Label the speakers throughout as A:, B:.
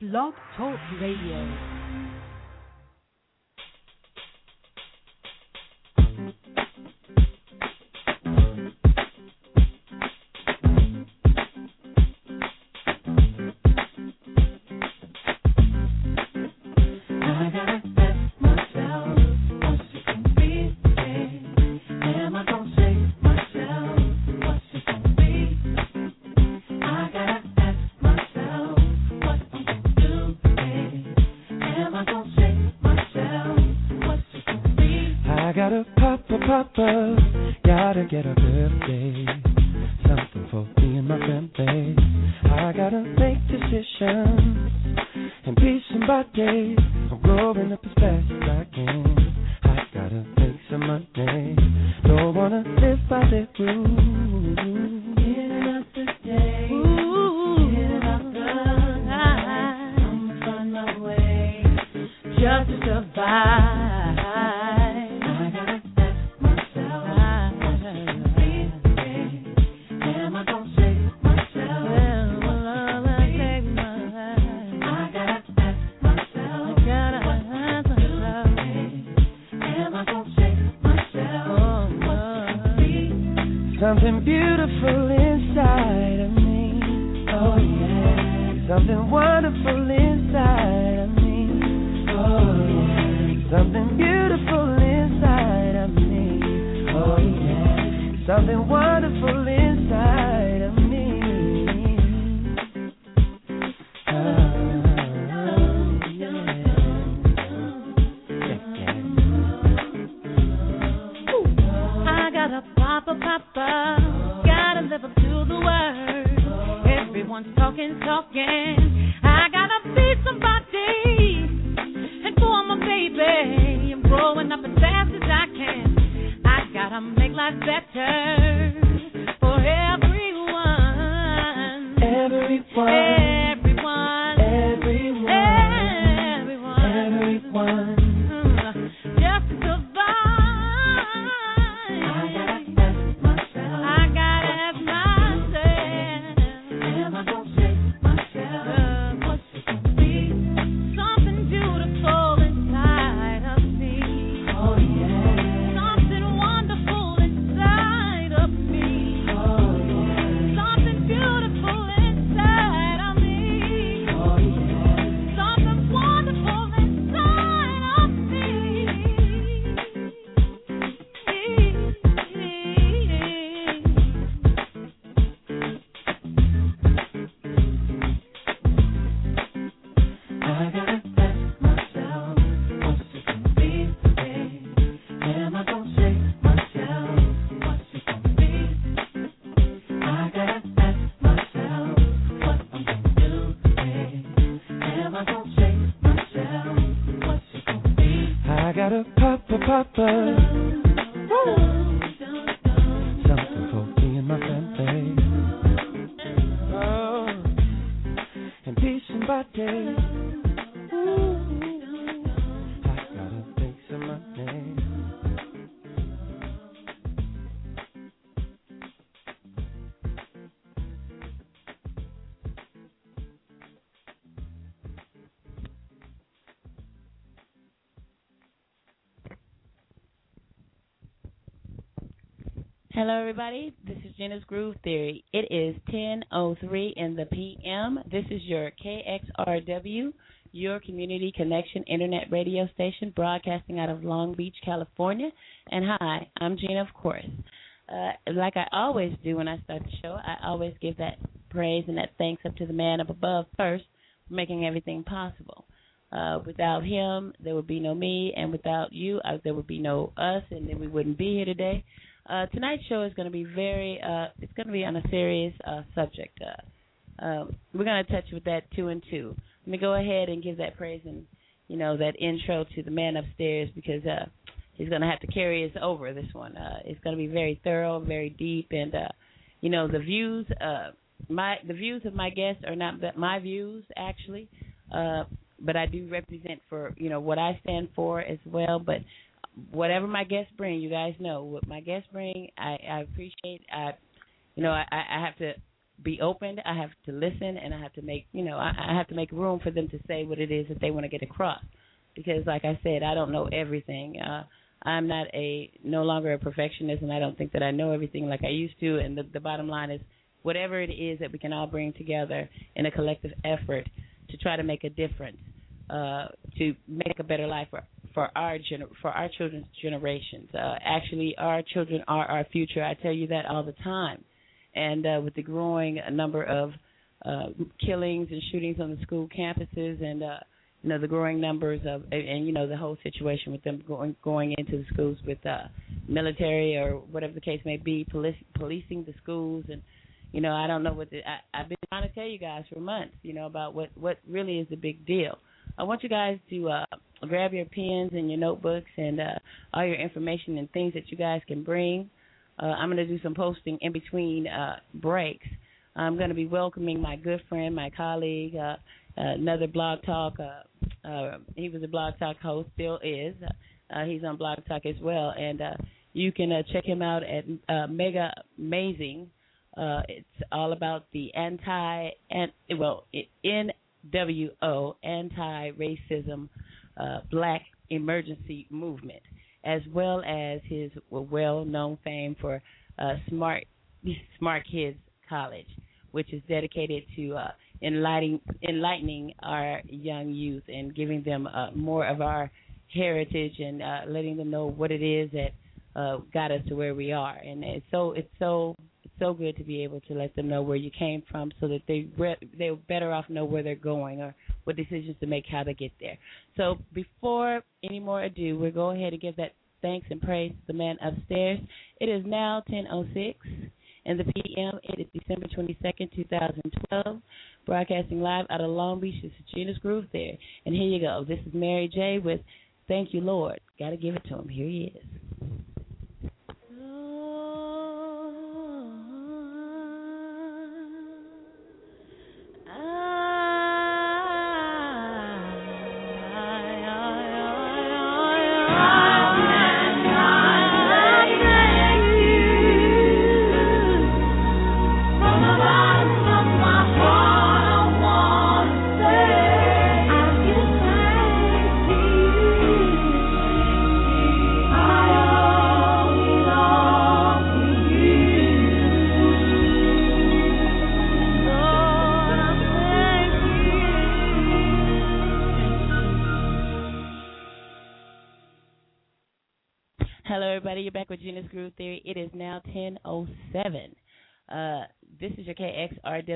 A: Blog Talk Radio.
B: Hello, everybody. This is Gena's Groove Theory. It is 10:03 in the p.m. This is your KXRW, your community connection internet radio station, broadcasting out of Long Beach, California. And hi, I'm Gena, of course. Uh, like I always do when I start the show, I always give that praise and that thanks up to the man up above first for making everything possible. Uh, without him, there would be no me, and without you, uh, there would be no us, and then we wouldn't be here today. Uh, tonight's show is going to be very, uh, it's going to be on a serious uh, subject. Uh, um, we're going to touch with that two and two. Let me go ahead and give that praise and, you know, that intro to the man upstairs because uh, he's going to have to carry us over this one. Uh, it's going to be very thorough, very deep, and, uh, you know, the views, uh, my the views of my guests are not my views actually. Uh, but I do represent for you know what I stand for as well. But whatever my guests bring, you guys know what my guests bring. I, I appreciate. I, you know, I, I have to be open. I have to listen, and I have to make you know I, I have to make room for them to say what it is that they want to get across. Because, like I said, I don't know everything. Uh, I'm not a no longer a perfectionist, and I don't think that I know everything like I used to. And the, the bottom line is, whatever it is that we can all bring together in a collective effort to try to make a difference, uh, to make a better life for for our gener- for our children's generations. Uh, actually, our children are our future. I tell you that all the time. And uh, with the growing number of uh, killings and shootings on the school campuses, and uh, you know the growing numbers of and, and you know the whole situation with them going going into the schools with uh military or whatever the case may be police policing the schools. And you know i don't know what the, I, i've been trying to tell you guys for months you know about what what really is the big deal. I want you guys to uh grab your pens and your notebooks and uh all your information and things that you guys can bring uh i'm going to do some posting in between uh breaks i'm going to be welcoming my good friend my colleague uh another blog talk uh uh, he was a Blog Talk host, still is. Uh, he's on Blog Talk as well, and you can check him out at Mega Amazing. It's all about the anti and well NWO anti racism Black emergency movement, as well as his well known fame for uh, Smart Smart Kids College, which is dedicated to uh, enlightening enlightening our young youth and giving them uh, more of our heritage and uh, letting them know what it is that uh, got us to where we are. And it's so it's so so good to be able to let them know where you came from, so that they re- they're better off know where they're going or what decisions to make, how to get there. So before any more ado, we'll go ahead and give that thanks and praise to the man upstairs. It is now 10:06 in the PM. It is December 22nd, 2012. Broadcasting live out of Long Beach. Is Gena's Groove there. And here you go. This is Mary J. with Thank You, Lord. Got to give it to him. Here he is.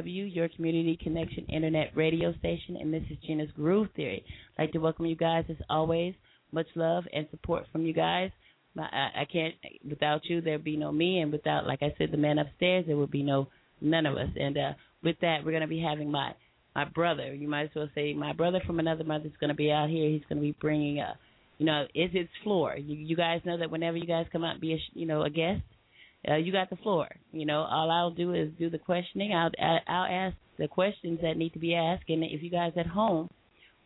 B: KXRW, your community connection internet radio station, and this is Gena's Groove Theory. I'd like to welcome you guys as always. Much love and support from you guys. I, I can't without you. There'd be no me, and without, like I said, the man upstairs, there would be no none of us. And uh, with that, we're to be having my my brother. You might as well say my brother from another mother is going to be out here. He's to be bringing a you know, is its floor. You, you guys know that whenever you guys come out and be a, you know, a guest, uh, you got the floor. You know, all I'll do is do the questioning. I'll I'll ask the questions that need to be asked, and if you guys at home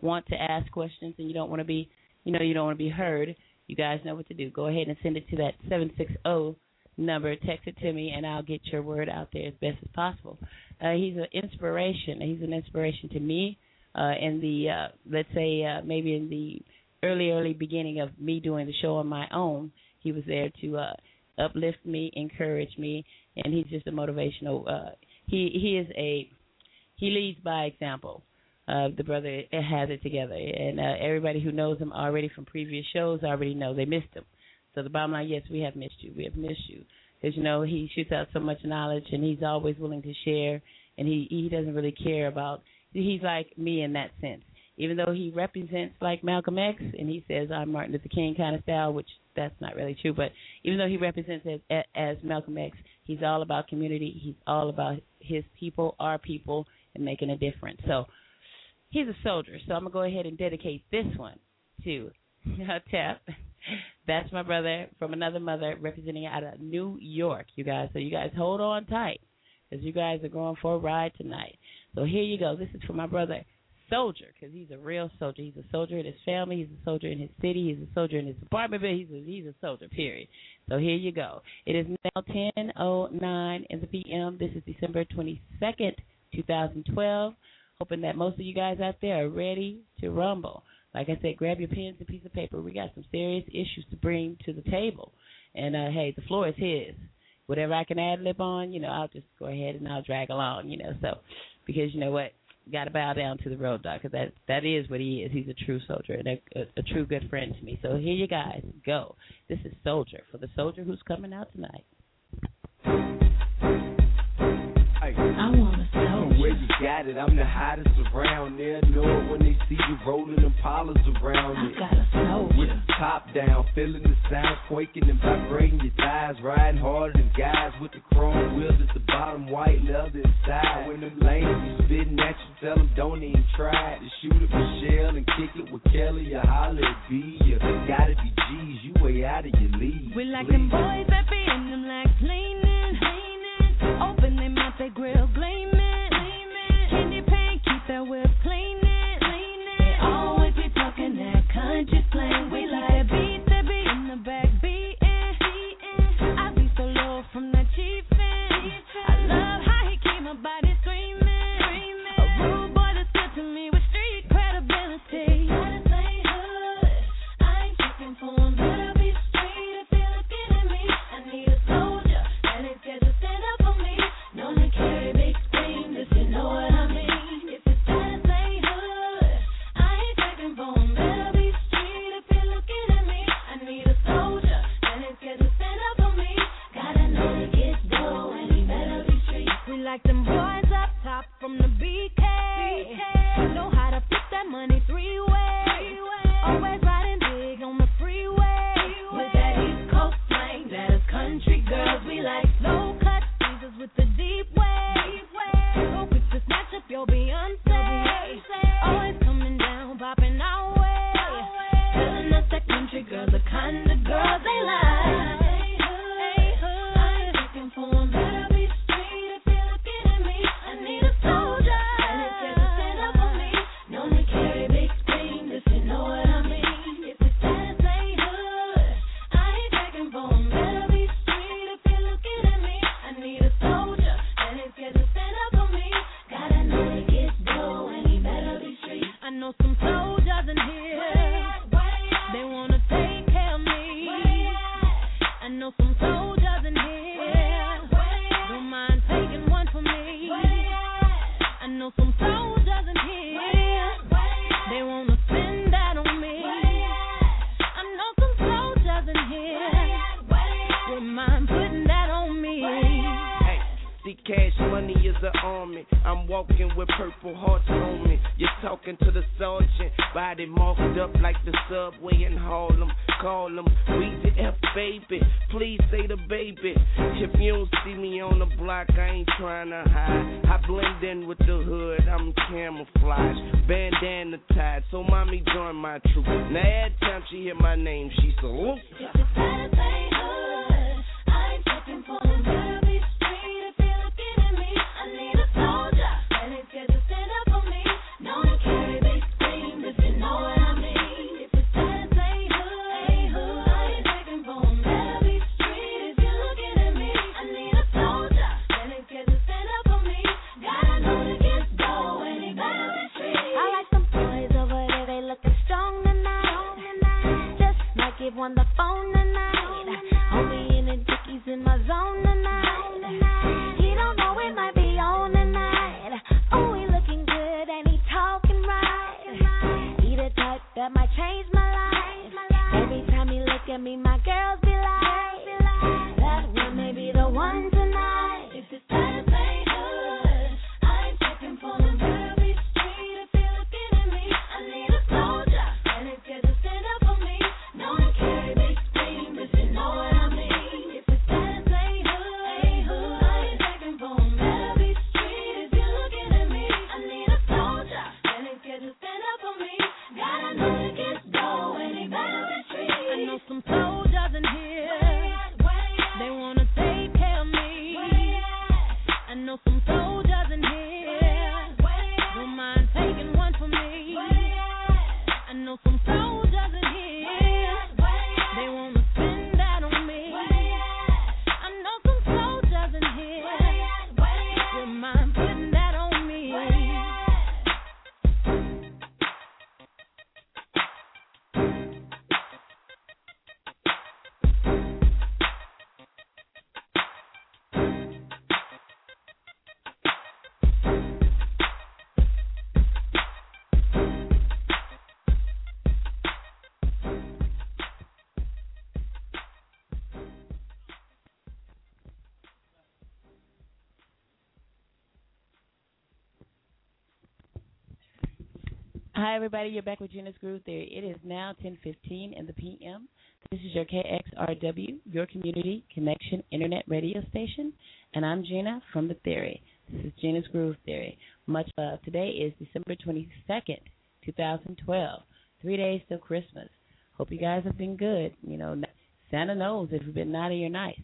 B: want to ask questions and you don't want to be, you know, you don't want to be heard, you guys know what to do. Go ahead and send it to that seven six zero number. Text it to me, and I'll get your word out there as best as possible. Uh, he's an inspiration. He's an inspiration to me. Uh, in the uh, let's say uh, maybe in the early, early beginning of me doing the show on my own, he was there to uh, uplift me, encourage me, and he's just a motivational. Uh, he he is a he leads by example. Uh, the brother has it together, and uh, everybody who knows him already from previous shows already know they missed him. So the bottom line, yes, we have missed you. We have missed you because you know he shoots out so much knowledge, and he's always willing to share, and he he doesn't really care about. He's like me in that sense even though he represents like Malcolm X and he says I'm Martin Luther King kind of style, which that's not really true, but even though he represents as, as Malcolm X, he's all about community. He's all about his people, our people, and making a difference. So he's a soldier. So I'm gonna go ahead and dedicate this one to Tap. That's my brother from another mother, representing out of New York, you guys. So you guys hold on tight, because you guys are going for a ride tonight. So here you go. This is for my brother soldier because he's a real soldier. He's a soldier in his family. He's a soldier in his city. He's a soldier in his apartment. But he's a, he's a soldier. Period. So here you go. It is now 10:09 in the p.m. This is December 22nd, 2012. Hoping that most of you guys out there are ready to rumble. Like I said, grab your pens and piece of paper. We got some serious issues to bring to the table. And uh, hey, the floor is his. Whatever I can ad lib on, you know, I'll just go ahead and I'll drag along, you know. So, because you know what, got to bow down to the road dog because that that is what he is. He's a true soldier and a, a, a true good friend to me. So here you guys go. This is Soldier for the soldier who's coming out tonight.
C: I want
D: where you got it. I'm the hottest around there. Know when they see you rolling them polars around it. With the top down, feeling the sound quaking and vibrating your thighs. Riding harder than guys with the chrome wheels at the bottom, white leather inside. When them lanes be spitting at you, tell them don't even try to shoot it with Shell and kick it with Kelly or holler at B. You gotta be G's, you way out of your league.
E: We like them boys that be in them like cleaning, cleaning. Open them up, they grill gleaming. just playing. We
B: Hi, everybody. You're back with Gena's Groove Theory. It is now 10:15 in the p.m. This is your KXRW, your community connection internet radio station, and I'm Gena from the Theory. This is Gena's Groove Theory. Much love. Today is December 22nd, 2012. Three days till Christmas. Hope you guys have been good. You know, Santa knows if you've been naughty or nice.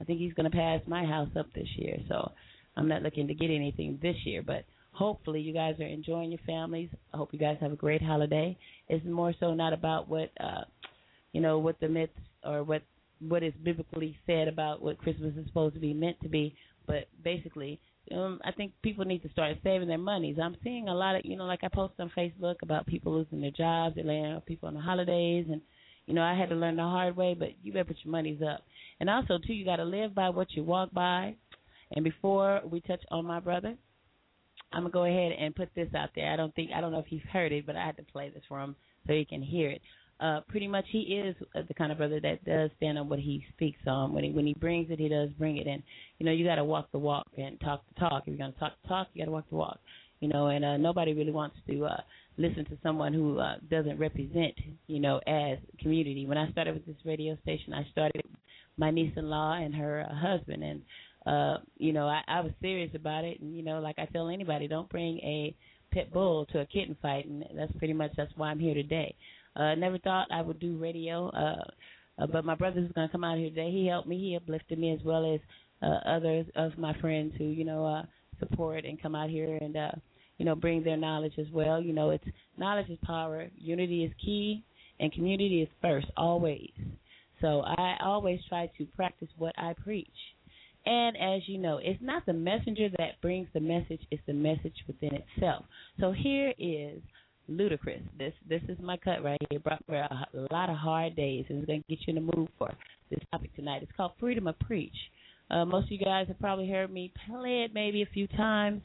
B: I think he's going to pass my house up this year, so I'm not looking to get anything this year, but hopefully you guys are enjoying your families. I hope you guys have a great holiday. It's more so not about what uh you know, what the myths or what what is biblically said about what Christmas is supposed to be meant to be, but basically um, I think people need to start saving their monies. I'm seeing a lot of, you know, like I post on Facebook about people losing their jobs, they're laying off people on the holidays, and you know, I had to learn the hard way. But you better put your monies up, and also too, you got to live by what you walk by. And before we touch on my brother, I'm gonna go ahead and put this out there. I don't think I don't know if he's heard it, but I had to play this for him so he can hear it. Uh, pretty much, he is the kind of brother that does stand on what he speaks on. When he when he brings it, he does bring it. And you know, you got to walk the walk and talk the talk. If you're gonna talk the talk, you got to walk the walk. You know, and uh, nobody really wants to uh, listen to someone who uh, doesn't represent, you know, as community. When I started with this radio station, I started my niece-in-law and her uh, husband, and uh, you know, I, I was serious about it, and you know, like I tell anybody, don't bring a pit bull to a kitten fight, and that's pretty much that's why I'm here today. Uh, never thought I would do radio, uh, uh, but my brother's going to come out here today. He helped me, he uplifted me as well as uh, others of my friends who you know uh, support and come out here and uh, you know bring their knowledge as well. You know, it's knowledge is power, unity is key, and community is first always. So I always try to practice what I preach. And as you know, it's not the messenger that brings the message, it's the message within itself. So here is Ludacris. This this is my cut right here. Brought me a lot of hard days and it's gonna get you in the mood for this topic tonight. It's called Freedom of Preach. Uh, most of you guys have probably heard me play it maybe a few times.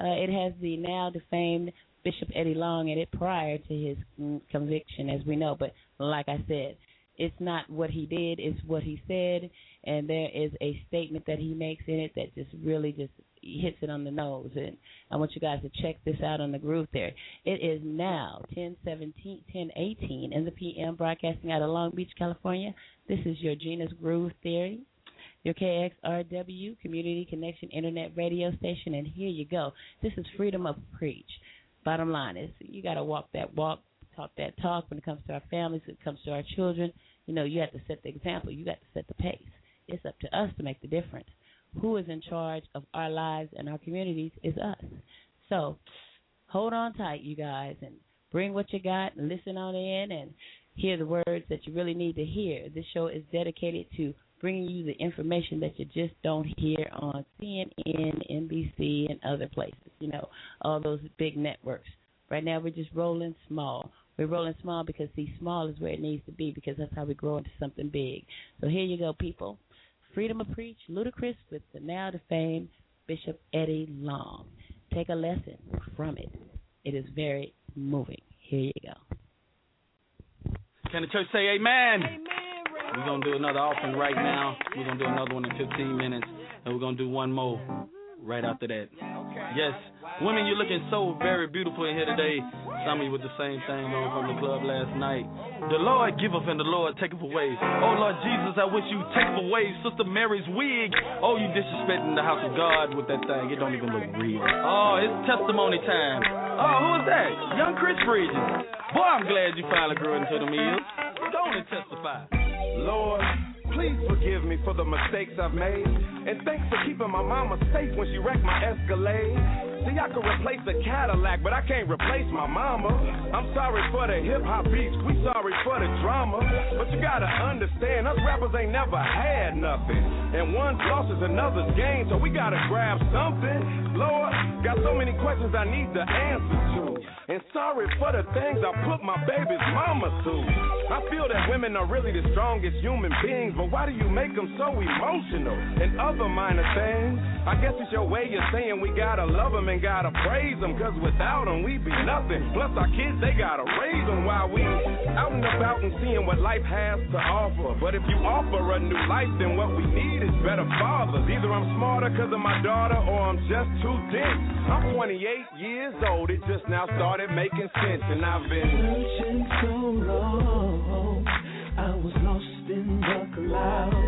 B: Uh, it has the now defamed Bishop Eddie Long in it prior to his mm, conviction, as we know. But like I said, it's not what he did, it's what he said, and there is a statement that he makes in it that just really just hits it on the nose. And I want you guys to check this out on the groove there. It is now 1017, 1018 in the PM, broadcasting out of Long Beach, California. This is your Gena's Groove Theory, your KXRW Community Connection Internet Radio Station, and here you go. This is Freedom of Preach. Bottom line is you got to walk that walk, talk that talk when it comes to our families, when it comes to our children. You know, you have to set the example. You got to set the pace. It's up to us to make the difference. Who is in charge of our lives and our communities is us. So hold on tight, you guys, and bring what you got and listen on in and hear the words that you really need to hear. This show is dedicated to bringing you the information that you just don't hear on CNN, NBC, and other places. You know, all those big networks. Right now, we're just rolling small. We're rolling small because see, small is where it needs to be because that's how we grow into something big. So here you go, people. Freedom of Preach, Ludacris with the now defamed Bishop Eddie Long. Take a lesson from it. It is very moving. Here you go.
F: Can the church say amen? Amen. We're going to do another offering right now. We're going to do another one in 15 minutes. And we're going to do one more right after that. Yes, women, you're looking so very beautiful in here today. Of with the same thing on from the club last night. The Lord giveth and the Lord taketh away. Oh Lord Jesus, I wish you take away Sister Mary's wig. Oh, you disrespecting the house of God with that thing. It don't even look real. Oh, it's testimony time. Oh, who is that? Young Chris Bridges. Boy, I'm glad you finally grew into the meal. Go on and testify.
G: Lord. Please forgive me for the mistakes I've made. And thanks for keeping my mama safe when she wrecked my Escalade. See, I could replace a Cadillac, but I can't replace my mama. I'm sorry for the hip hop beats, we sorry for the drama. But you gotta understand, us rappers ain't never had nothing. And one's loss is another's gain, so we gotta grab something. Lord, got so many questions I need the answer to. And sorry for the things I put my baby's mama through. I feel that women are really the strongest human beings, but why do you make them so emotional? And other minor things, I guess it's your way of saying we gotta love them and gotta praise them, cause without them we be nothing. Plus our kids, they gotta raise them while we out and about and seeing what life has to offer. But if you offer a new life, then what we need is better fathers. Either I'm smarter cause of my daughter or I'm just too dense. I'm 28 years old, it just now started started making sense, and I've been
H: searching so long. I was lost in the clouds.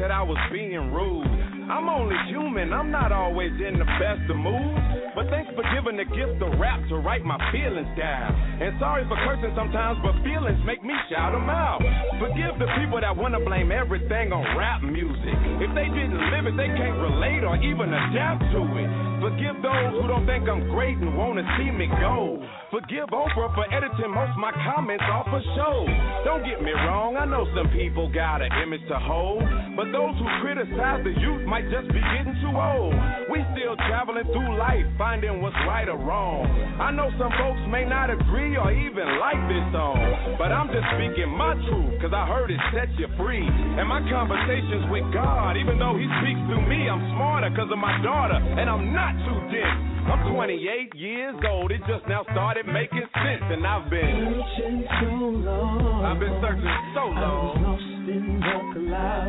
G: Said I was being rude. I'm only human, I'm not always in the best of moods. But thanks for giving the gift of rap to write my feelings down. And sorry for cursing sometimes, but feelings make me shout them out. Forgive the people that wanna blame everything on rap music. If they didn't live it, they can't relate or even adapt to it. Forgive those who don't think I'm great and wanna see me go. Forgive Oprah for editing most my comments off a show. Don't get me wrong, I know some people got an image to hold, but those who criticize the youth might just be getting too old. We still traveling through life, finding what's right or wrong. I know some folks may not agree or even like this song, but I'm just speaking my truth, cause I heard it set you free. And my conversations with God, even though He speaks through me, I'm smarter cause of my daughter, and I'm not too dense. I'm 28 years old, it just now started making sense, and I've been
H: searching so long.
G: I've been searching so long.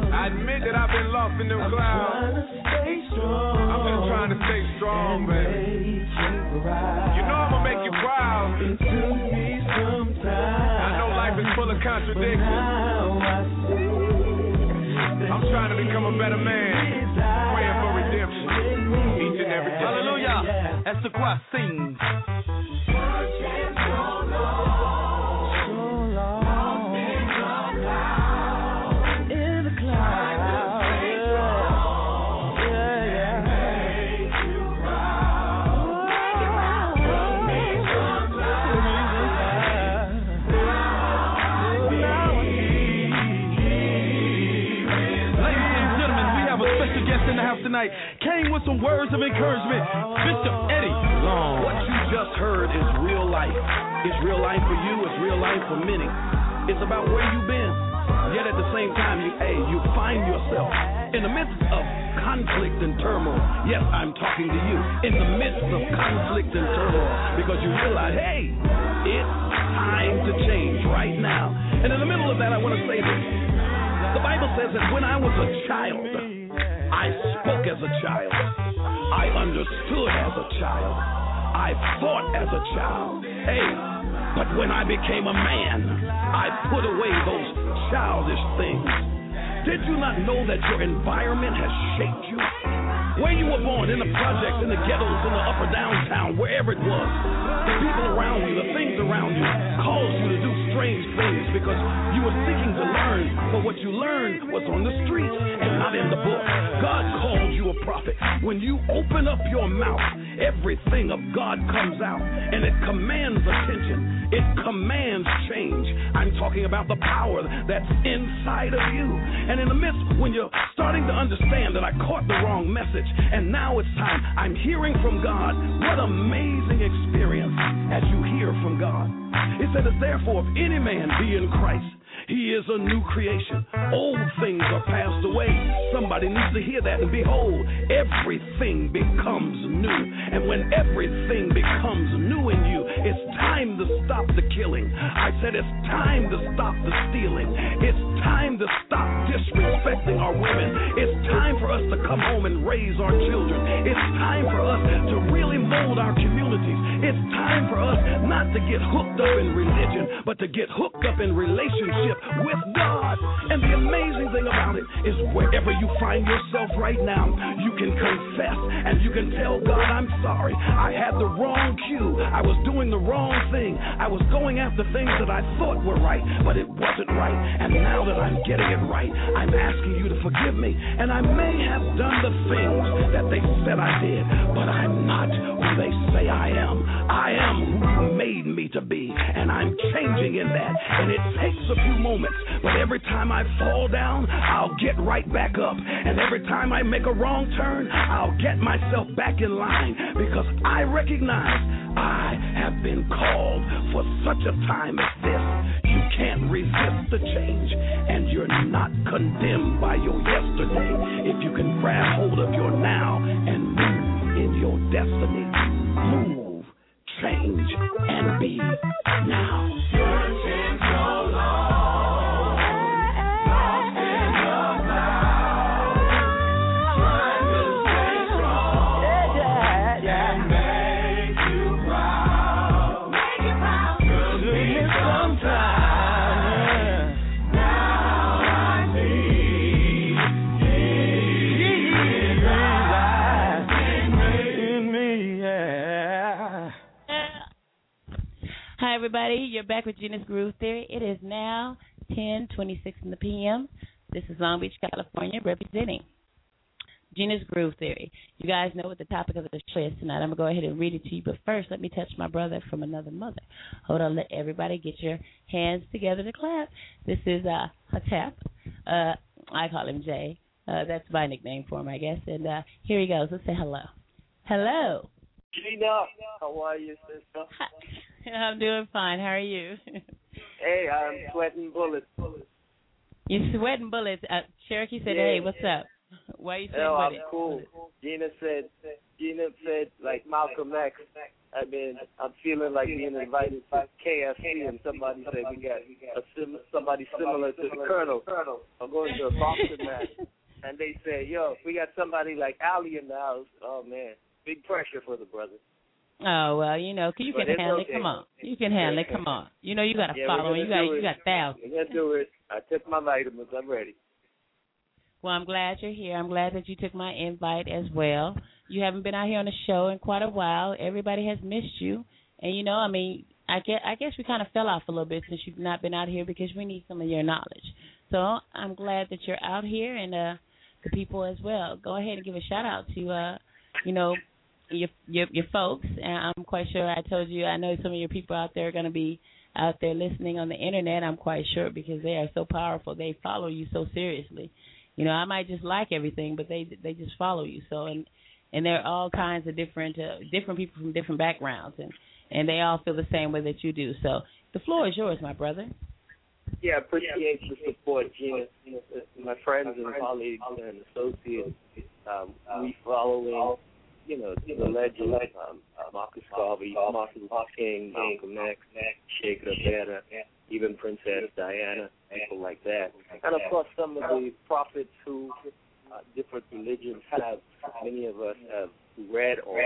H: I the
G: admit that I've been lost in them
H: I'm
G: clouds. I'm just trying to stay strong, baby. You know I'm gonna make you proud.
H: It took me some time.
G: I know life is full of contradictions. I'm trying to become a better man.
F: Gentlemen, we have a special guest in the house tonight. Came with some words of encouragement. Bishop Long.
I: What you just heard is real life. It's real life for you, it's real life for many. It's about where you've been. Yet at the same time, you hey, you find yourself in the midst of conflict and turmoil. Yes, I'm talking to you. In the midst of conflict and turmoil. Because you realize, hey, it's time to change right now. And in the middle of that, I want to say this. The Bible says that when I was a child, I spoke as a child. I understood as a child. I fought as a child. Hey, but when I became a man, I put away those childish things. Did you not know that your environment has shaped you? Where you were born, in the projects, in the ghettos, in the upper downtown, wherever it was, the people around you, the things around you, caused you to do strange things because you were seeking to learn, but what you learned was on the street and not in the book. God called you a prophet. When you open up your mouth, everything of God comes out and it commands attention. It commands change. I'm talking about the power that's inside of you. And in the midst, when you're starting to understand that I caught the wrong message and now it's time, I'm hearing from God. What amazing experience as you hear from God. It says, therefore, if any man be in Christ, he is a new creation. Old things are passed away. Somebody needs to hear that. And behold, everything becomes new. And when everything becomes new in you, it's time to stop the killing. I said it's time to stop the stealing. It's time to stop disrespecting our women. It's time for us to come home and raise our children. It's time for us to really mold our communities. It's time for us not to get hooked up in religion, but to get hooked up in relationship with God. And the amazing thing about it is wherever you find yourself right now, you can confess and you can tell God, I'm sorry. I had the wrong cue. I was doing the wrong thing. I was going after things that I thought were right, but it wasn't right. And now that I'm getting it right, I'm asking you to forgive me. And I may have done the things that they said I did, but I'm not who they say I am. I am who you made me to be, and I'm changing in that. And it takes a few moments, but every time I fall down, I'll get right back up. And every time I make a wrong turn, I'll get myself back in line because I recognize I have been called for such a time as this. You can't resist the change, and you're not condemned by your yesterday. If you can grab hold of your now and move in your destiny, move, change, and be now.
B: You're back with Gena's Groove Theory. It is now 10:26 in the p.m. This is Long Beach, California, representing Gena's Groove Theory. You guys know what the topic of the show is tonight. I'm gonna go ahead and read it to you, but first, let me touch my brother from another mother. Hold on, let everybody get your hands together to clap. This is uh Hotep. Uh, I call him Jay. Uh, that's my nickname for him, I guess. And uh, here he goes. Let's say hello. Hello.
J: Gena, how are you, sister?
B: I'm doing fine. How are you?
J: hey, I'm sweating bullets.
B: You're sweating bullets. Uh, Cherokee said,
J: Yeah.
B: "Hey, what's up? Why are you sweating
J: No, I'm
B: bullets?"
J: cool. Gena said, Gena said, like Malcolm X. I mean, I'm feeling like being invited to KFC, and somebody said we got a sim- somebody similar to the Colonel. I'm going to a boxing match, and they said, "Yo, if we got somebody like Ali in the house, oh man, big pressure for the brother."
B: Oh well, you know, you can handle
J: okay.
B: it. Come on, you can handle it. Come on. You know, you got a
J: Yeah,
B: following. You got you got thousands.
J: We're gonna do it. I took my vitamins. I'm ready.
B: Well, I'm glad you're here. I'm glad that you took my invite as well. You haven't been out here on the show in quite a while. Everybody has missed you, and you know, I mean, I guess I guess we kind of fell off a little bit since you've not been out here because we need some of your knowledge. So I'm glad that you're out here and uh the people as well. Go ahead and give a shout out to uh you know your your your folks. And I'm quite sure I told you I know some of your people out there are going to be out there listening on the internet. I'm quite sure because they are so powerful. They follow you so seriously. You know, I might just like everything, but they they just follow you. So and and they're all kinds of different uh, different people from different backgrounds and and they all feel the same way that you do. So the floor is yours, my brother.
J: Yeah, appreciate the support, Gena. My friends and colleagues and associates, um, we following, you know, the legend, um, Marcus Garvey, Martin Luther King, Malcolm X, Sheikh Rabetta, even Princess Diana, people like that. And of course, some of the prophets who uh, different religions have. Many of us have read on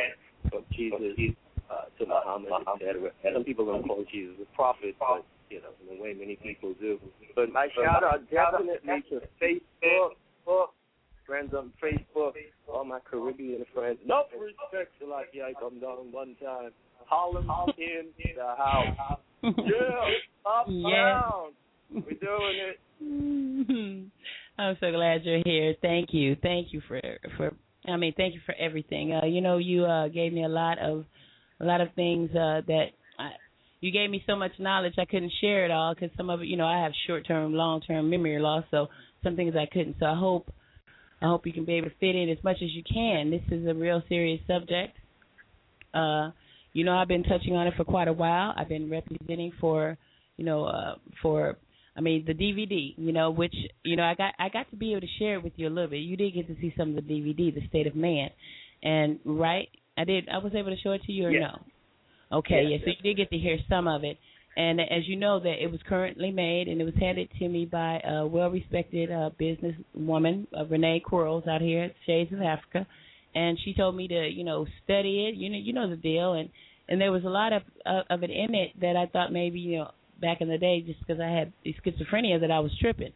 J: from Jesus uh, to Muhammad, etc. Some people don't call Jesus a prophet, but you know, in the way many people do. But my shout out definitely to Facebook, friends on Facebook, all my Caribbean friends. No respect to like I come down one time. Harlem in the house. Yeah, up
B: Yes.
J: down. We're doing it.
B: I'm so glad you're here. Thank you. Thank you for for I mean, thank you for everything. Uh you know, you uh gave me a lot of a lot of things uh that I you gave me so much knowledge I couldn't share it all cuz some of it, you know, I have short-term, long-term memory loss, so some things I couldn't. So I hope I hope you can be able to fit in as much as you can. This is a real serious subject. Uh you know, I've been touching on it for quite a while. I've been representing for, you know, uh for I mean the DVD, you know, which you know I got I got to be able to share it with you a little bit. You did get to see some of the DVD, The State of Man, and right, I did. I was able to show it to you or
J: Yes.
B: no? Okay,
J: Yes,
B: yeah. So you did get to hear some of it, and as you know, that it was currently made and it was handed to me by a well-respected uh, businesswoman, uh, Renee Quarles, out here at Shades of Africa, and she told me to you know study it. You know, you know the deal, and and there was a lot of uh, of it in it that I thought maybe you know back in the day just because I had schizophrenia that I was tripping.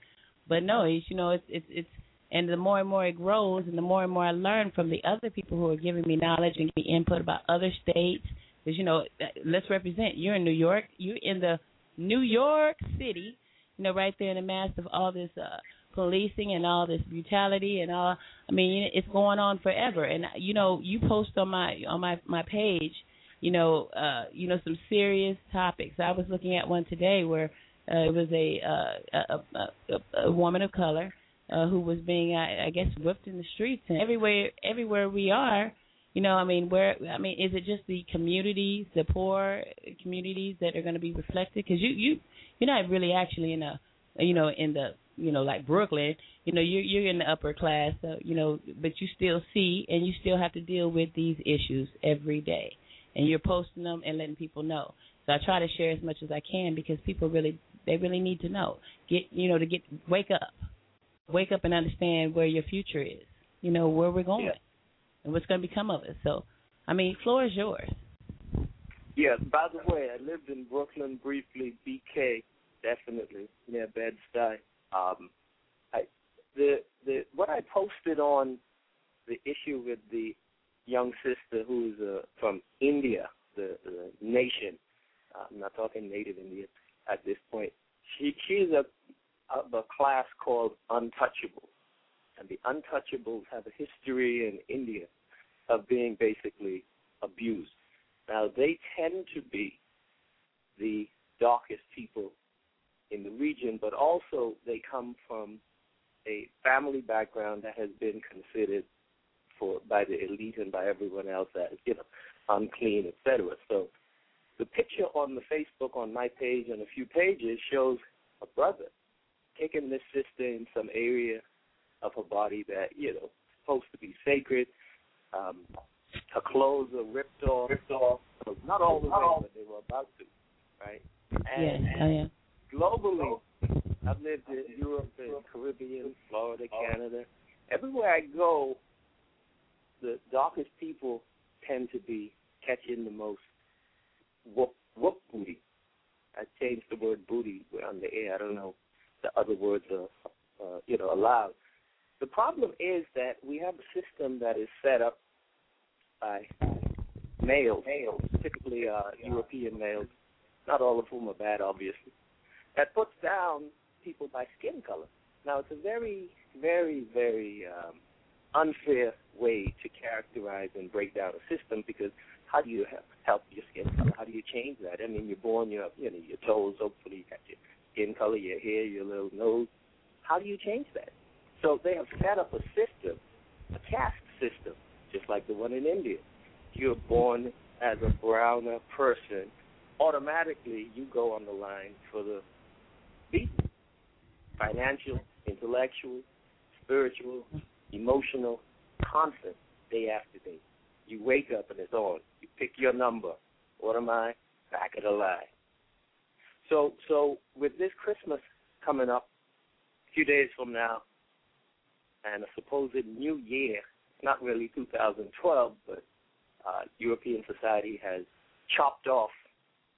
B: But no, it's you know it's it's it's and the more and more it grows and the more and more I learn from the other people who are giving me knowledge and giving me input about other states because you know let's represent. You're in New York. You're in the New York City you know right there in the midst of all this uh policing and all this brutality and all I mean it's going on forever. And you know you post on my on my my page you know, uh, you know, some serious topics. I was looking at one today where uh, it was a, uh, a, a, a a woman of color uh, who was being, I, I guess, whipped in the streets, and everywhere, everywhere we are, You know, I mean, where I mean, is it just the community, the poor communities that are going to be reflected? Because you you you're not really actually in a you know in the you know like Brooklyn. You know, you're you're in the upper class. So, you know, but you still see and you still have to deal with these issues every day, and you're posting them and letting people know. So I try to share as much as I can because people really they really need to know. Get you know to get wake up, wake up and understand where your future is. You know where we're going. Yeah and what's going to become of it. So, I mean, floor is yours.
J: Yeah. By the way, I lived in Brooklyn briefly. BK, definitely near Bed Stuy. Um, I the the what I posted on the issue with the young sister who's uh, from India, the, the nation. Uh, I'm not talking native Indian at this point. She she's a of a class called Untouchable untouchables have a history in India of being basically abused. Now, they tend to be the darkest people in the region, but also they come from a family background that has been considered for by the elite and by everyone else as you know unclean, etc. So the picture on the Facebook on my page and a few pages shows a brother taking this sister in some area of her body that you know supposed to be sacred. Um, her clothes are ripped off, ripped off. Not all the way, but they were about to, right? And,
B: yeah, oh, yeah.
J: globally, I've lived in Europe and Caribbean, Florida, Canada. Everywhere I go, the darkest people tend to be catching the most whoop whoop booty. I changed the word booty on the air. I don't know the other words are uh, you know allowed. The problem is that we have a system that is set up by males, males typically uh, European males, not all of whom are bad, obviously, that puts down people by skin color. Now, it's a very, very, very um, unfair way to characterize and break down a system because how do you help, your skin color? How do you change that? I mean, you're born, you you know, your toes, hopefully you got your skin color, your hair, your little nose. How do you change that? So they have set up a system, a caste system, just like the one in India. You're born as a browner person, automatically you go on the line for the beat. Financial, intellectual, spiritual, emotional, constant, day after day. You wake up and it's on. You pick your number. What am I? Back of the line. So so with this Christmas coming up, a few days from now, and a supposed new year, not really 2012, but uh, European society has chopped off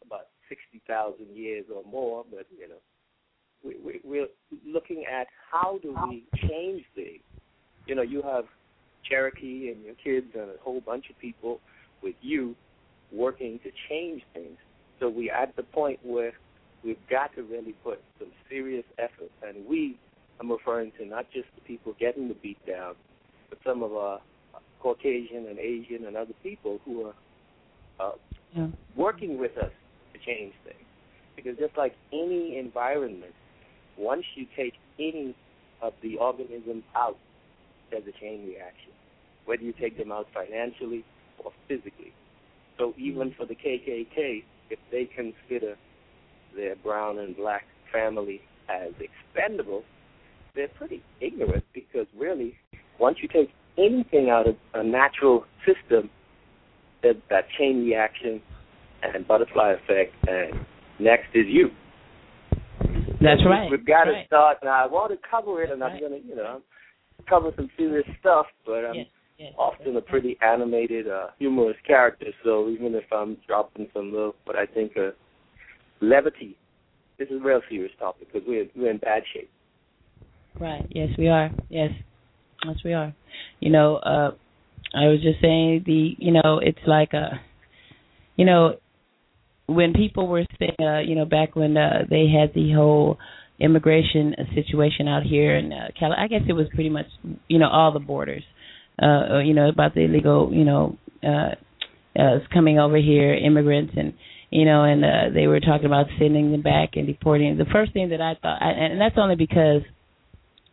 J: about 60,000 years or more, but you know, we, we, we're looking at how do we change things. You know, you have Cherokee and your kids and a whole bunch of people with you working to change things. So we're at the point where we've got to really put some serious effort, and we I'm referring to not just the people getting the beat down, but some of our Caucasian and Asian and other people who are uh, yeah. working with us to change things. Because just like any environment, once you take any of the organisms out, there's a chain reaction, whether you take them out financially or physically. So even mm-hmm. for the KKK, if they consider their brown and black family as expendable, they're pretty ignorant because really, once you take anything out of a natural system, that that chain reaction and butterfly effect, and next is you.
B: That's right.
J: We've got
B: to right.
J: start now. I want to cover it, and I'm going to, you know, cover some serious stuff, but I'm
B: yes, yes,
J: often a pretty animated, uh, humorous character. So even if I'm dropping some little, what I think are levity, this is a real serious topic because we're we're in bad shape.
B: Right. Yes, we are. Yes. Yes, we are. You know, uh I was just saying the you know, it's like a you know, when people were saying uh, you know, back when uh they had the whole immigration situation out here in uh, Cali I guess it was pretty much you know, all the borders. Uh you know, about the illegal, you know, uh uh coming over here, immigrants and you know, and uh they were talking about sending them back and deporting. The first thing that I thought, I, and that's only because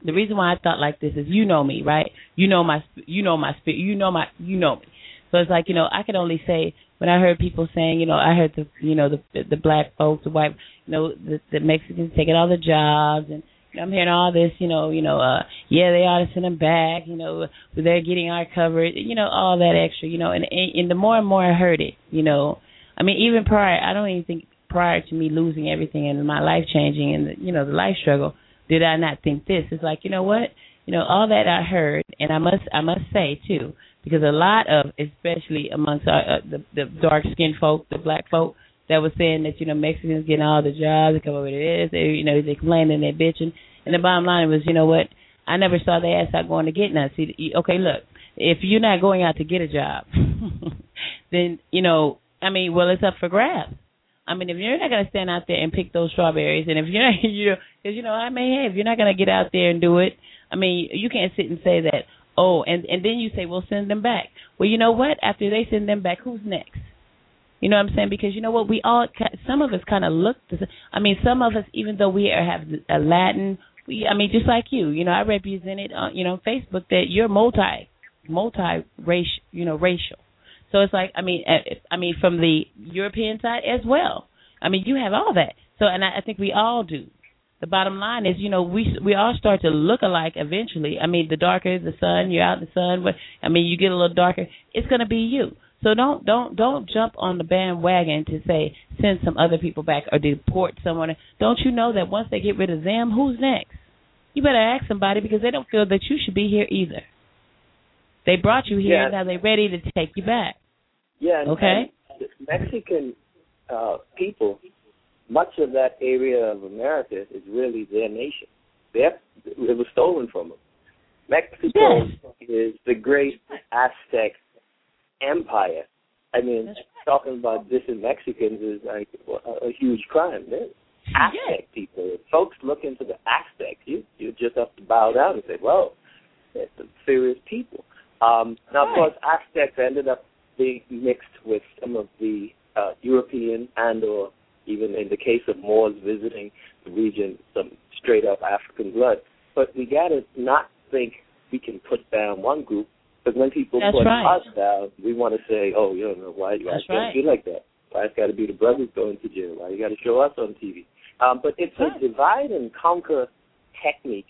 B: the reason why I thought like this is you know me, right? You know my you know my spirit. You know my you know me. So it's like you know I can only say when I heard people saying you know I heard the you know the the, black folks the white you know the, the Mexicans taking all the jobs and I'm hearing all this you know you know uh yeah they ought to send them back you know they're getting our coverage you know all that extra you know and and the more and more I heard it you know I mean even prior I don't even think prior to me losing everything and my life changing and the, you know the life struggle did I not think this it's like you know what you know all that I heard and I must I must say too because a lot of, especially amongst our, uh, the, the dark skinned folk, the black folk, that was saying that you know Mexicans getting all the jobs, they come over to this, they you know they complaining, they bitching, and the bottom line was, you know what, I never saw the ass out going to get none. See, okay, look, if you're not going out to get a job, then you know, I mean, well, it's up for grabs. I mean, if you're not to stand out there and pick those strawberries, and if you're not, you because you know, I hey, if you're not to get out there and do it, I mean, you can't sit and say that, Oh, and and then you say, "Well, send them back." Well, you know what? After they send them back, who's next? You know what I'm saying? Because you know what? We all, some of us kind of look. I mean, some of us, even though we are, have a Latin, we, I mean, just like you, you know, I represented, uh, you know, Facebook that you're multi, multi racial, you know, racial. So it's like, I mean, uh, I mean, from the European side as well. I mean, you have all that. So, and I, I think we all do the bottom line is, you know, we we all start to look alike eventually. I mean, the darker the sun, you're out in the sun, but I mean, you get a little darker, it's to be you. So don't don't don't jump on the bandwagon to say send some other people back or deport someone. Don't you know that once they get rid of them, who's next? You better ask somebody because they don't feel that you should be here either. They brought you here,
J: yeah.
B: now they're ready to take you back.
J: Yeah. And,
B: okay.
J: And Mexican uh, people much of that area of America is really their nation. They're, it was stolen from them. Mexico
B: yes.
J: is the great Aztec empire. I mean, right. talking about this dissing Mexicans is like a, a huge crime. They're Aztec yes. people. If folks look into the Aztecs, you you just have to bow down and say, "Well, they're some serious people." Um, now, right. of course, Aztecs ended up being mixed with some of the uh, European and or even in the case of Moors visiting the region, some straight up African blood. But we got to not think we can put down one group because when people
B: That's
J: put
B: right.
J: us down, we want to say, oh, you don't know why you guys got to be like that. Why it's got to be the brothers going to jail? Why you got to show us on TV? Um, but it's
B: right.
J: a divide and conquer technique.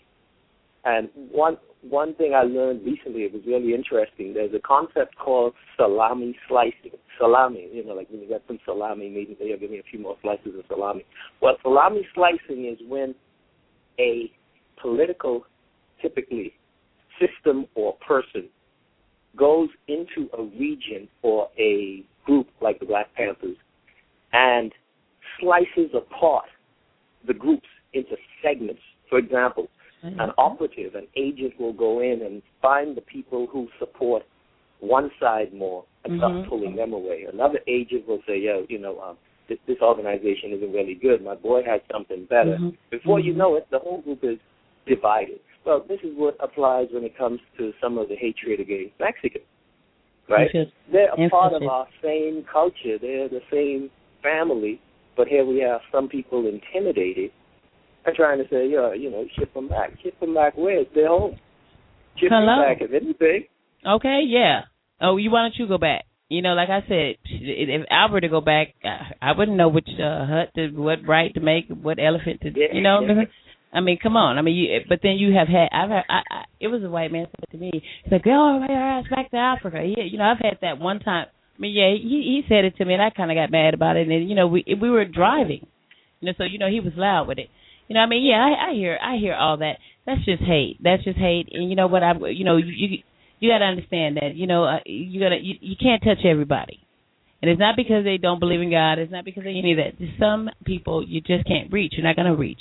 J: And one one thing I learned recently, it was really interesting. There's a concept called salami slicing. Salami, you know, like when you got some salami, maybe they'll give me a few more slices of salami. Well, salami slicing is when a political, typically, system or person goes into a region or a group like the Black Panthers and slices apart the groups into segments. For example,
B: mm-hmm.
J: an operative, an agent will go in and find the people who support one side more and start
B: mm-hmm.
J: pulling them away. Another agent will say, "Yo, you know, um, this, this organization isn't really good. My boy has something better."
B: Mm-hmm.
J: Before you know it, the whole group is divided. Well, this is what applies when it comes to some of the hatred against Mexicans, right? They're a part of our same culture. They're the same family, but here we have some people intimidated and trying to say, "Yo, you know, ship them back. Ship them back where? It's their home. Ship
B: Hello?
J: them back if anything."
B: Okay, yeah. Oh, you why don't you go back? You know, like I said, if Albert to go back, I wouldn't know which uh, hut to, what right to make, what elephant to, you know. I mean, come on. I mean, you. But then you have had. I've had. I, I, it was a white man said to me. He's like, "Go your ass back to Africa." Yeah, you know, I've had that one time. I mean, yeah, he he said it to me, and I kind of got mad about it. And then, you know, we we were driving, you know, so you know he was loud with it. You know, I mean, yeah, I, I hear I hear all that. That's just hate. That's just hate. And you know what? I you know you you, you got to understand that. You know, uh, you gotta you, you can't touch everybody. And it's not because they don't believe in God. It's not because of any of that. Just some people you just can't reach. You're not going to reach.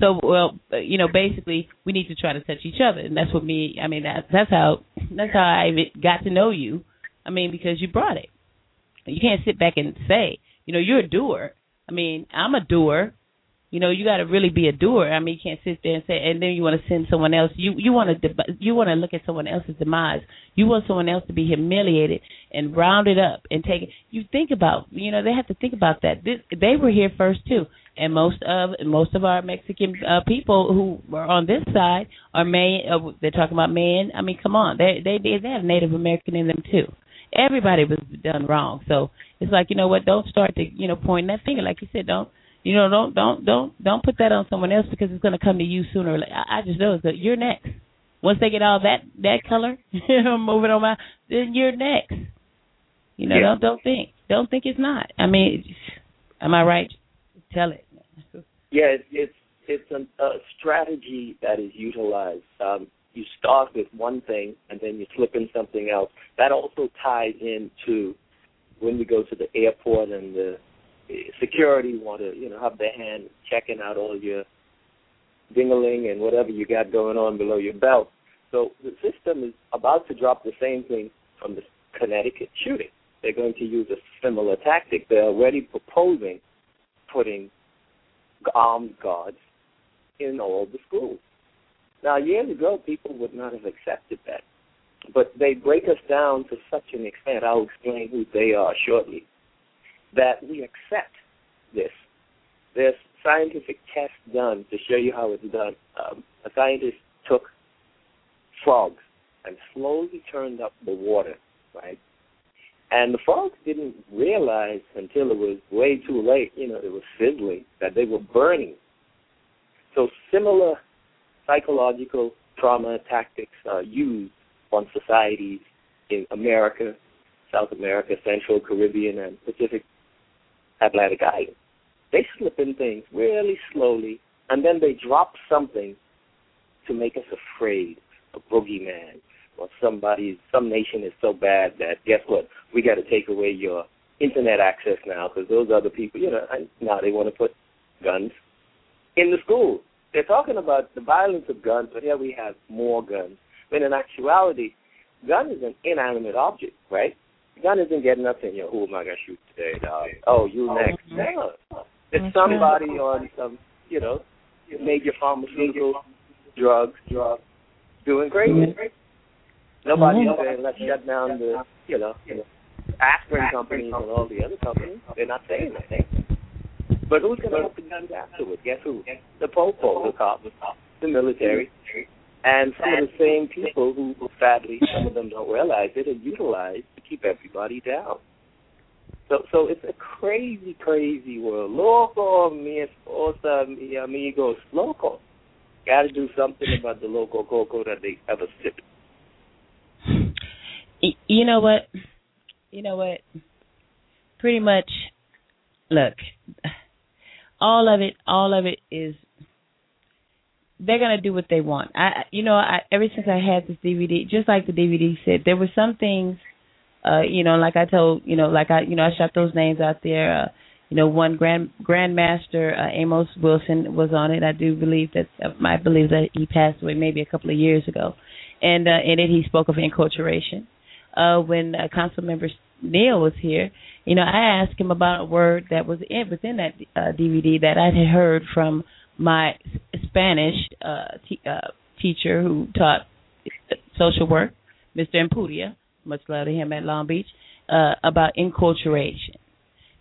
B: So, well, you know, basically, we need to try to touch each other, and that's what me. I mean, that's that's how that's how I got to know you. I mean, because you brought it. You can't sit back and say, you know, you're a doer. I mean, I'm a doer. You know, you got to really be a doer. I mean, you can't sit there and say, and then you want to send someone else. You you want to you want to look at someone else's demise. You want someone else to be humiliated and rounded up and taken. You think about, you know, they have to think about that. This, they were here first too, and most of most of our Mexican uh, people who are on this side are man. Uh, they're talking about man. I mean, come on, they they they have Native American in them too. everybody was done wrong. So it's like you know what? Don't start to you know point that finger. Like you said, don't you know don't don't don't don't put that on someone else because it's going to come to you sooner or later. I, I just know that you're next. Once they get all that that color, you know, moving on my, then you're next. You know,
J: Yeah.
B: don't don't think don't think it's not. I mean, am I right? Tell it.
J: Yeah, it's it's, it's an, a strategy that is utilized. Um, you start with one thing and then you slip in something else. That also ties into when we go to the airport and the security want to you know have their hand checking out all your dingling and whatever you got going on below your belt. So the system is about to drop the same thing from the Connecticut shooting. They're going to use a similar tactic. They're already proposing putting armed guards in all the schools. Now, years ago, people would not have accepted that. But they break us down to such an extent, I'll explain who they are shortly, that we accept this. There's scientific tests done to show you how it's done. Um, a scientist took frogs and slowly turned up the water, right? And the frogs didn't realize until it was way too late, you know, it was sizzling, that they were burning. So similar psychological trauma tactics are used on societies in America, South America, Central Caribbean, and Pacific Atlantic Islands. They slip in things really slowly, and then they drop something to make us afraid, a boogeyman, or somebody, some nation is so bad that guess what? We got to take away your internet access now because those other people, you know, now they want to put guns in the schools. They're talking about the violence of guns, but here we have more guns. When in actuality, gun is an inanimate object, right? Gun isn't getting up in your, who am I gonna shoot today, dog? Oh, you oh, next. No. It's mm-hmm. somebody on some, you know, major pharmaceutical drugs, drugs, doing crazy. Mm-hmm. Nobody's mm-hmm. saying let's shut down the, you know, aspirin companies and all the other companies. They're not saying that. But who's going to put the guns afterwards? Guess who? The popo, the cops, the military, and some of the same people who, sadly, some of them don't realize it, are utilized to keep everybody down. So, so it's a crazy, crazy world. Loco, mi esposa, mi amigos, loco. Got to do something about the local cocoa that they ever sip.
B: You know what? You know what? Pretty much. Look, all of it, all of it is. They're gonna do what they want. I, you know, I ever since I had this DVD, just like the DVD said, there were some things, uh, you know, like I told, you know, like I, you know, I shot those names out there. Uh, you know, one grand grandmaster uh, Amos Wilson was on it. I do believe that I believe that he passed away maybe a couple of years ago, and uh, in it he spoke of enculturation. Uh, when uh, Council Member Neil was here, you know, I asked him about a word that was in within that uh, DVD that I had heard from my Spanish uh, t- uh, teacher who taught social work, Mr. Empudia, much love to him at Long Beach, uh, about enculturation.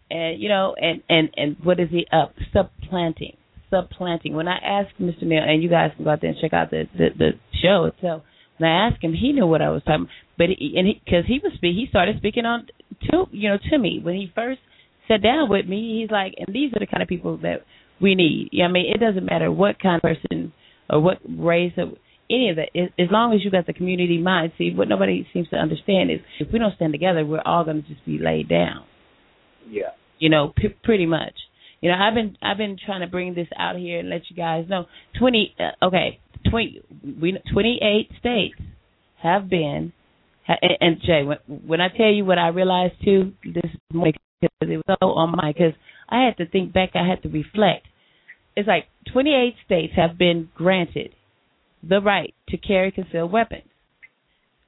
B: And you know, and and and what is he up? Supplanting, supplanting. When I asked Mr. Neil, and you guys can go out there and check out the the, the show itself. When I asked him, he knew what I was talking. But he, and because he, was speak, he started speaking on to you know to me when he first sat down with me. He's like, and these are the kind of people that we need. Yeah, I mean, it doesn't matter what kind of person or what race or any of that. As long as you got the community mind. See, what nobody seems to understand is if we don't stand together, we're all going to just be laid down.
J: Yeah.
B: You know, p- pretty much. You know, I've been I've been trying to bring this out here and let you guys know. Twenty, uh, okay, twenty, we twenty eight states have been. And, and Jay, when, when I tell you what I realized too, this morning because it was so on my because I had to think back, I had to reflect. It's like 28 states have been granted the right to carry concealed weapons.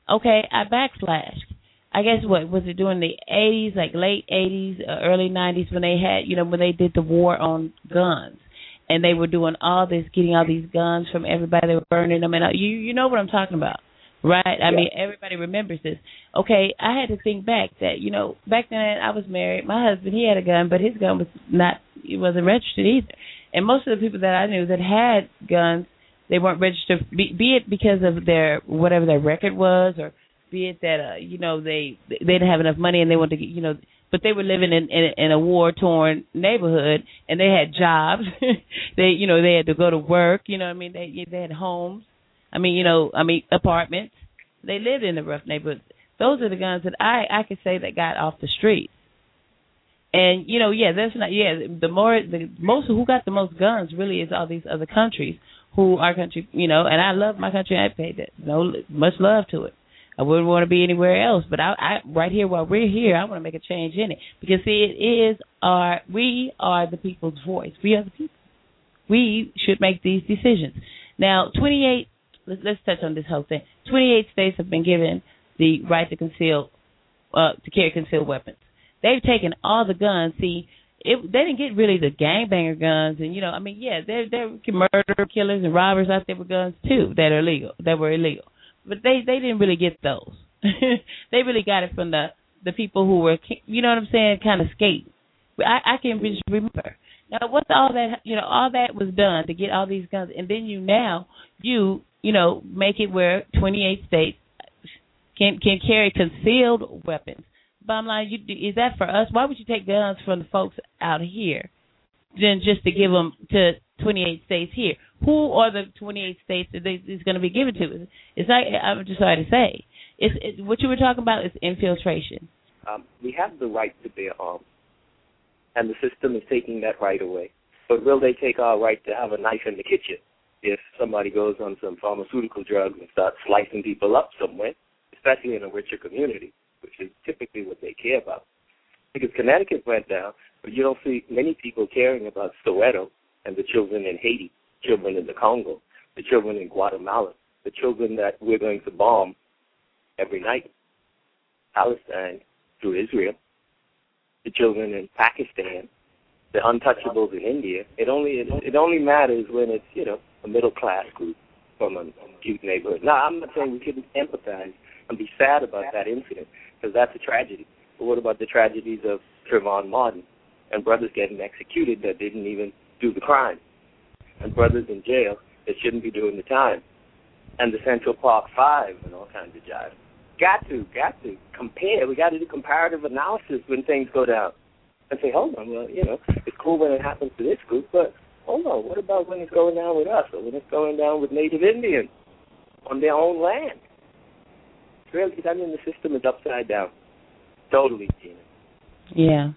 B: Okay, I backflashed. I guess what was it during the 80s, like late 80s, uh, early 90s when they had, you know, when they did the war on guns, and they were doing all this, getting all these guns from everybody, they were burning them, and uh, you you know what I'm talking about, right? I mean, everybody remembers this. Okay, I had to think back that you know back then I was married, my husband he had a gun, but his gun was not, it wasn't registered either, and most of the people that I knew that had guns, they weren't registered, be, be it because of their whatever their record was or be it that uh, you know they they didn't have enough money and they wanted to get you know but they were living in in, in a war torn neighborhood and they had jobs. They you know they had to go to work you know what i mean? They they had homes. I mean you know i mean apartments. They lived in a rough neighborhood. Those are the guns that i i could say that got off the streets and you know yeah that's not yeah the more the most who got the most guns really is all these other countries who our country you know and i love my country i paid that. no much love to it I wouldn't want to be anywhere else. But I, I right here while we're here, I want to make a change in it because see, it is our we are the people's voice. We are the people. We should make these decisions. Now, 28. Let's, let's touch on this whole thing. 28 states have been given the right to conceal, uh, to carry concealed weapons. They've taken all the guns. See, it, they didn't get really the gangbanger guns, and you know, I mean, yeah, there there murder killers and robbers out there with guns too that are illegal, that were illegal but they they didn't really get those. they really got it from the the people who were, you know what I'm saying, kind of skate. I I can just remember. Now, what's all that? You know, all that was done to get all these guns, and then you now you you know make it where 28 states can can carry concealed weapons. Bottom line, you, is that for us? Why would you take guns from the folks out here, than just to give them to 28 states here? who are the 28 states that is going to be given to? It's not. I'm just sorry to say. It's it, what you were talking about is infiltration.
J: Um, we have the right to bear arms, and the system is taking that right away. But will they take our right to have a knife in the kitchen if somebody goes on some pharmaceutical drugs and starts slicing people up somewhere, especially in a richer community, which is typically what they care about? Because Connecticut went down, but you don't see many people caring about Soweto and the children in Haiti children in the Congo, the children in Guatemala, the children that we're going to bomb every night, Palestine through Israel, the children in Pakistan, the untouchables in India. It only it, it only matters when it's you know a middle class group from a cute neighborhood. Now I'm not saying we shouldn't empathize and be sad about that incident because that's a tragedy. But what about the tragedies of Trayvon Martin and brothers getting executed that didn't even do the crime? and brothers in jail that shouldn't be doing the time, and the Central Park Five and all kinds of jive. Got to, got to compare. We got to do comparative analysis when things go down, and say, hold on, well, you know, it's cool when it happens to this group, but hold on, what about when it's going down with us, or when it's going down with Native Indians on their own land? Really, I mean, the system is upside down. Totally, Gena.
B: Yeah.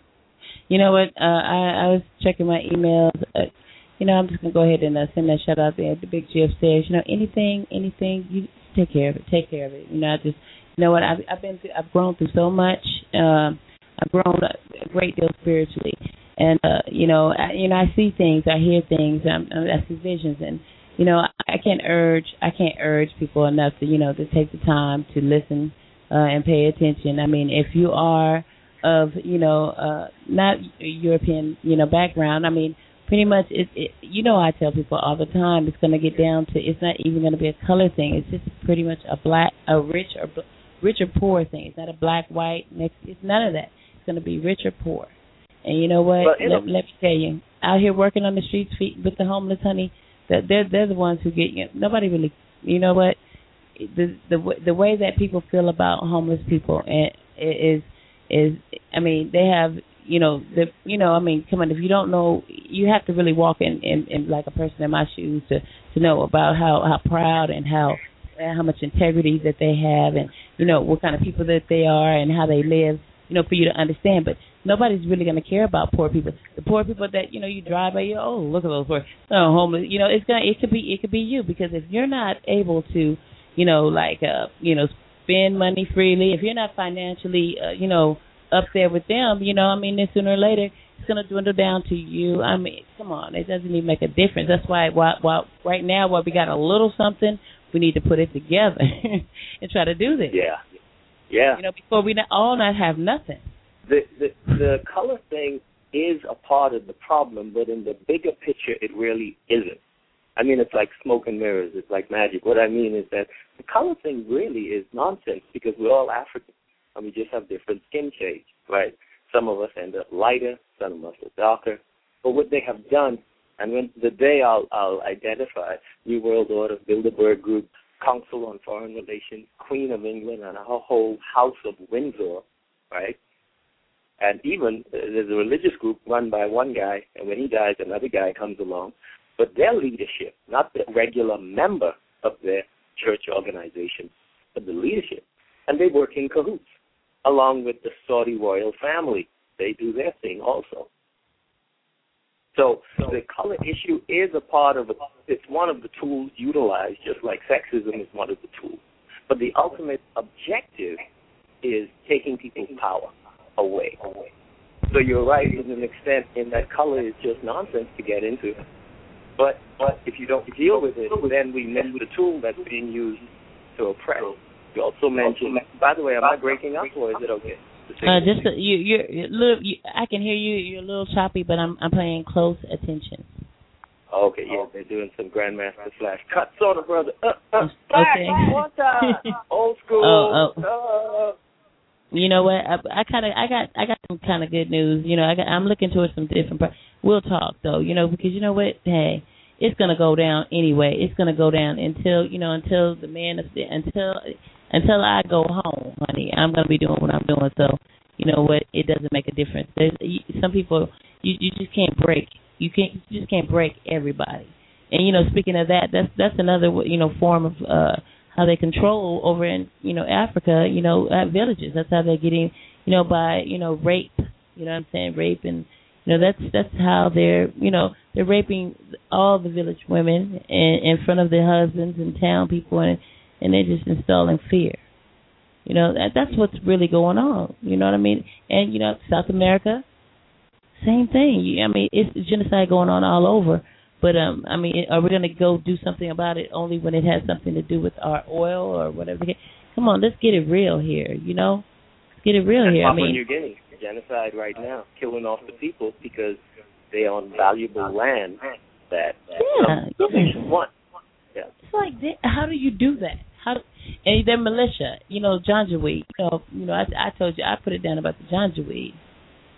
B: You know what? Uh, I I was checking my emails. Uh, you know, I'm just gonna go ahead and uh, send that shout out there. The big Jeff says, you know, anything, anything, you take care of it. Take care of it. You know, I just, you know what? I've I've been through, I've grown through so much. Um, I've grown a great deal spiritually, and uh, you know, I, you know, I see things, I hear things, I'm, I see visions, and you know, I can't urge, I can't urge people enough to, you know, to take the time to listen uh, and pay attention. I mean, if you are of, you know, uh, not European, you know, background, I mean pretty much it, it you know I tell people all the time it's going to get down to it's not even going to be a color thing. It's just pretty much a black a rich or rich or poor thing. It's not a black white mix it's none of that. It's going to be rich or poor. And you know what? Let, let me tell you out here working on the streets with the homeless honey that they're they're the ones who get you. Nobody really you know what? The the the way that people feel about homeless people and is is I mean they have you know the you know I mean come on if you don't know you have to really walk in, in in like a person in my shoes to to know about how how proud and how how much integrity that they have and you know what kind of people that they are and how they live you know for you to understand. But nobody's really going to care about poor people the poor people that you know you drive by you oh look at those poor oh homeless you know it's gonna it could be it could be you because if you're not able to you know like uh you know spend money freely if you're not financially uh, you know up there with them, you know, I mean, then sooner or later it's going to dwindle down to you. I mean, come on, it doesn't even make a difference. That's why, while, while right now, while we got a little something, we need to put it together and try to do this.
J: Yeah, yeah.
B: You know, before we all not have nothing.
J: The the the color thing is a part of the problem, but in the bigger picture, it really isn't. I mean, it's like smoke and mirrors. It's like magic. What I mean is that the color thing really is nonsense because we're all African and we just have different skin shades, right? Some of us end up lighter, some of us are darker. But what they have done, and when the day I'll, I'll identify New World Order, Bilderberg Group, Council on Foreign Relations, Queen of England, and her whole House of Windsor, right? And even uh, there's a religious group run by one guy, and when he dies, another guy comes along. But their leadership, not the regular member of their church organization, but the leadership, and they work in cahoots along with the Saudi royal family. They do their thing also. So, so the color issue is a part of it. It's one of the tools utilized, just like sexism is one of the tools. But the ultimate objective is taking people's power away. So you're right to an extent in that color is just nonsense to get into. But but if you don't deal with it, then we miss the tool that's being used to oppress. You also mentioned. By the way, am I breaking up or is it okay?
B: Uh, just a, you, you're, you're little. You, I can hear you. You're a little choppy, but I'm I'm paying close attention.
J: Okay, yeah, they're doing some Grandmaster Flash cuts on the brother. Uh, uh, okay. old school. Oh, oh. Uh.
B: You know what? I, I kind of, I got, I got some kind of good news. You know, I got, I'm looking towards some different. Pro- we'll talk though. You know, because you know what? Hey, it's gonna go down anyway. It's gonna go down until you know, until the man, until until I go home, honey, I'm gonna be doing what I'm doing. So, you know what? It doesn't make a difference. There's some people you you just can't break. You can't you just can't break everybody. And you know, speaking of that, that's that's another you know form of uh how they control over in you know Africa. You know, at villages. That's how they're getting you know by you know rape. You know what I'm saying? Rape and you know that's that's how they're you know they're raping all the village women in, in front of their husbands and town people and and they're just installing fear. You know, that that's what's really going on. You know what I mean? And you know, South America, same thing. I mean, it's genocide going on all over. But um, I mean, are we going to go do something about it only when it has something to do with our oil or whatever? Come on, let's get it real here. You know, let's get it real here.
J: Papua
B: I mean,
J: New Guinea genocide right now, killing off the people because they own valuable land that, that
B: yeah,
J: some,
B: yeah.
J: nations want. Yeah.
B: It's like, how do you do that? How and their militia, you know, Janjaweed. You know, you know, I, I told you I put it down about the Janjaweed.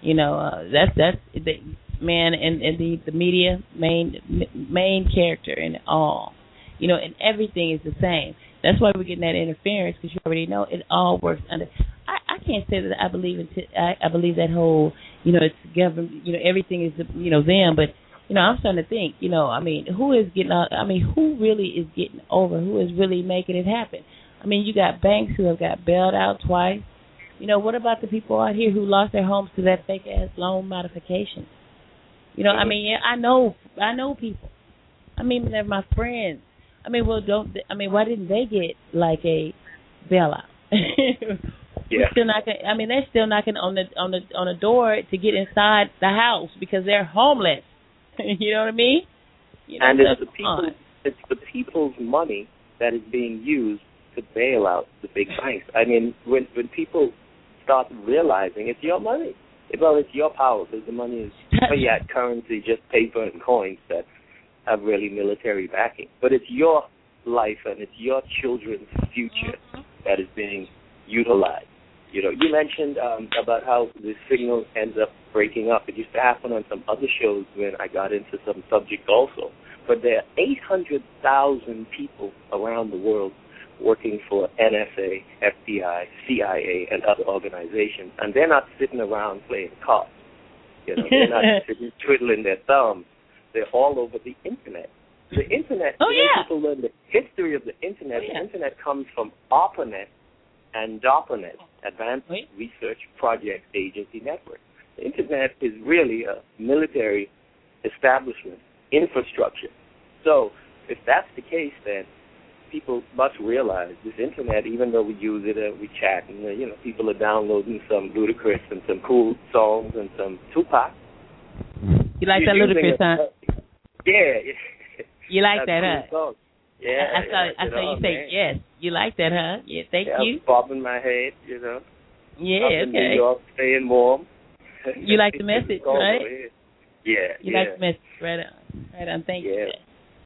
B: You know, uh, that's that's the man and, and the the media main main character in it all. You know, and everything is the same. That's why we're getting that interference because you already know it all works under. I, I can't say that I believe in. T- I, I believe that whole. You know, it's government. You know, everything is you know them, but you know, I'm starting to think, you know, I mean, who is getting out? I mean, who really is getting over? Who is really making it happen? I mean, you got banks who have got bailed out twice. You know, what about the people out here who lost their homes to that fake ass loan modification? You know, I mean, yeah, I know, I know people. I mean, they're my friends. I mean, well, don't I mean, why didn't they get like a bailout?
J: yeah.
B: still knocking. I mean, they're still knocking on the on the on the door to get inside the house because they're homeless. you know what I mean? You know,
J: and it's the people, it's the people's money that is being used to bail out the big banks. I mean, when when people start realizing it's your money, well, it's your power because the money is fiat currency, just paper and coins that have really military backing. But it's your life and it's your children's future that is being utilized. You know, you mentioned um, about how the signal ends up breaking up. It used to happen on some other shows when I got into some subject also. But there are 800,000 people around the world working for NSA, FBI, CIA, and other organizations, and they're not sitting around playing cards. You know, they're not sitting twiddling their thumbs. They're all over the internet. The internet.
B: Oh yeah.
J: People learn the history of the internet.
B: Oh, yeah.
J: The internet comes from ARPANET and DARPANET, Advanced
B: Wait.
J: Research Project Agency Network. The internet is really a military establishment infrastructure. So if that's the case, then people must realize this internet, even though we use it and we chat, and uh, you know, people are downloading some Ludacris and some cool songs and some Tupac.
B: You like that
J: You're
B: Ludacris,
J: using
B: huh?
J: it- Yeah.
B: You like that,
J: cool
B: huh?
J: song. Yeah.
B: I, I saw.
J: yeah,
B: I saw
J: know,
B: you say
J: man.
B: yes. You like that, huh? Yeah. Thank
J: yeah,
B: you.
J: bobbing my head, you know.
B: Yeah.
J: Up in
B: Okay.
J: New York, staying warm.
B: You like the message, right?
J: Yeah.
B: You
J: yeah.
B: like the message, right on. Right on. Thank
J: Yeah.
B: you.